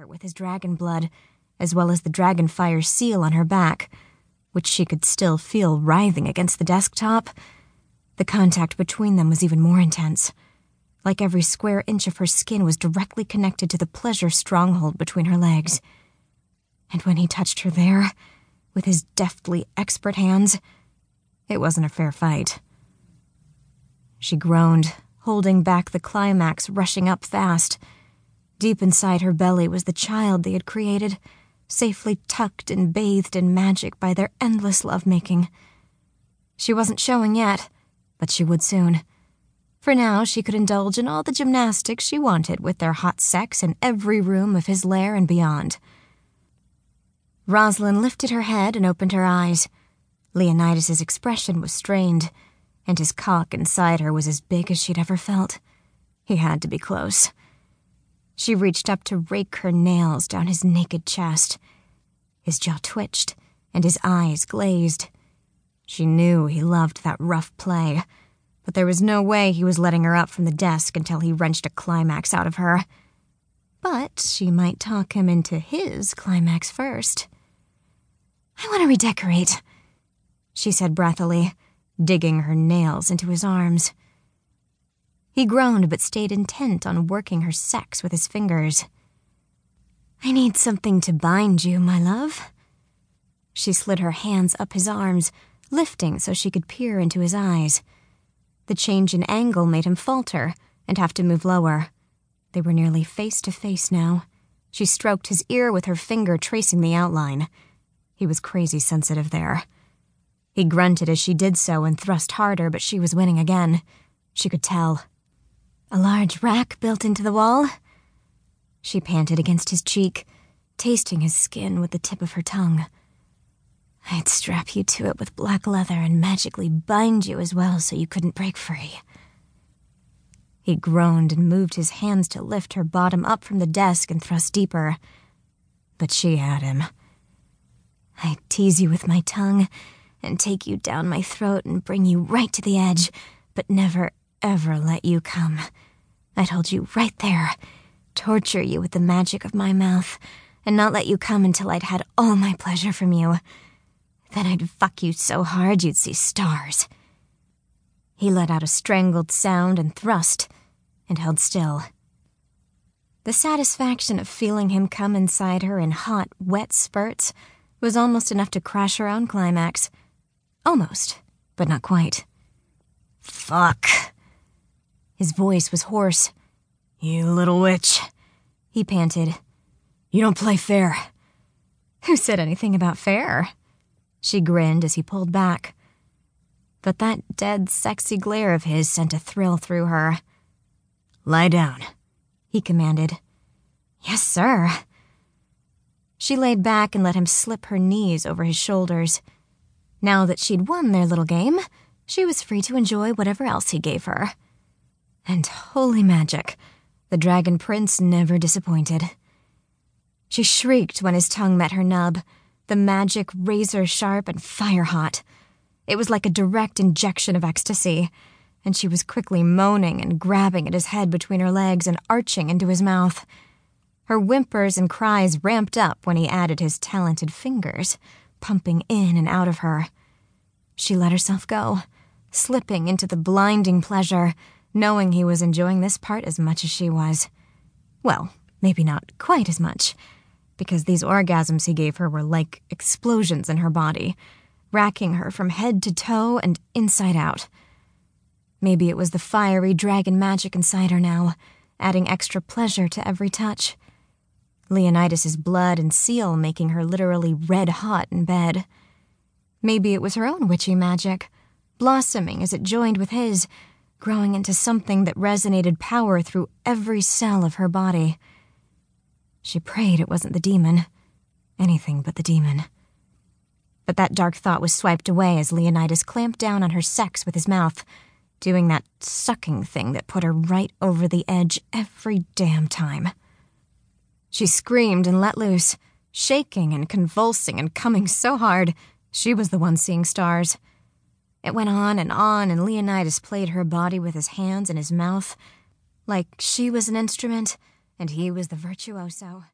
her with his dragon blood, as well as the dragon fire seal on her back, which she could still feel writhing against the desktop. The contact between them was even more intense. Like every square inch of her skin was directly connected to the pleasure stronghold between her legs. And when he touched her there, with his deftly expert hands, it wasn't a fair fight. She groaned, holding back the climax rushing up fast. Deep inside her belly was the child they had created, safely tucked and bathed in magic by their endless lovemaking. She wasn't showing yet, but she would soon. For now, she could indulge in all the gymnastics she wanted with their hot sex in every room of his lair and beyond. Rosalyn lifted her head and opened her eyes. Leonidas's expression was strained, and his cock inside her was as big as she'd ever felt. He had to be close. She reached up to rake her nails down his naked chest. His jaw twitched, and his eyes glazed. She knew he loved that rough play, but there was no way he was letting her up from the desk until he wrenched a climax out of her. But she might talk him into his climax first. I want to redecorate, she said breathily, digging her nails into his arms. He groaned but stayed intent on working her sex with his fingers. I need something to bind you, my love. She slid her hands up his arms, lifting so she could peer into his eyes. The change in angle made him falter and have to move lower. They were nearly face to face now. She stroked his ear with her finger, tracing the outline. He was crazy sensitive there. He grunted as she did so and thrust harder, but she was winning again. She could tell. A large rack built into the wall? She panted against his cheek, tasting his skin with the tip of her tongue. I'd strap you to it with black leather and magically bind you as well so you couldn't break free. He groaned and moved his hands to lift her bottom up from the desk and thrust deeper. But she had him. I'd tease you with my tongue and take you down my throat and bring you right to the edge, but never ever let you come. I'd hold you right there, torture you with the magic of my mouth, and not let you come until I'd had all my pleasure from you. Then I'd fuck you so hard you'd see stars. He let out a strangled sound and thrust, and held still. The satisfaction of feeling him come inside her in hot, wet spurts was almost enough to crash her own climax. Almost, but not quite. Fuck. His voice was hoarse. You little witch, he panted. You don't play fair. Who said anything about fair? She grinned as he pulled back. But that dead, sexy glare of his sent a thrill through her. Lie down, he commanded. Yes, sir. She laid back and let him slip her knees over his shoulders. Now that she'd won their little game, she was free to enjoy whatever else he gave her. And holy magic, the Dragon Prince never disappointed. She shrieked when his tongue met her nub, the magic razor sharp and fire hot. It was like a direct injection of ecstasy, and she was quickly moaning and grabbing at his head between her legs and arching into his mouth. Her whimpers and cries ramped up when he added his talented fingers, pumping in and out of her. She let herself go, slipping into the blinding pleasure knowing he was enjoying this part as much as she was. Well, maybe not quite as much, because these orgasms he gave her were like explosions in her body, racking her from head to toe and inside out. Maybe it was the fiery dragon magic inside her now, adding extra pleasure to every touch. Leonidas's blood and seal making her literally red hot in bed. Maybe it was her own witchy magic, blossoming as it joined with his, growing into something that resonated power through every cell of her body. She prayed it wasn't the demon. Anything but the demon. But that dark thought was swiped away as Leonidas clamped down on her sex with his mouth, doing that sucking thing that put her right over the edge every damn time. She screamed and let loose, shaking and convulsing and coming so hard, she was the one seeing stars. It went on and on, and Leonidas played her body with his hands and his mouth, like she was an instrument and he was the virtuoso.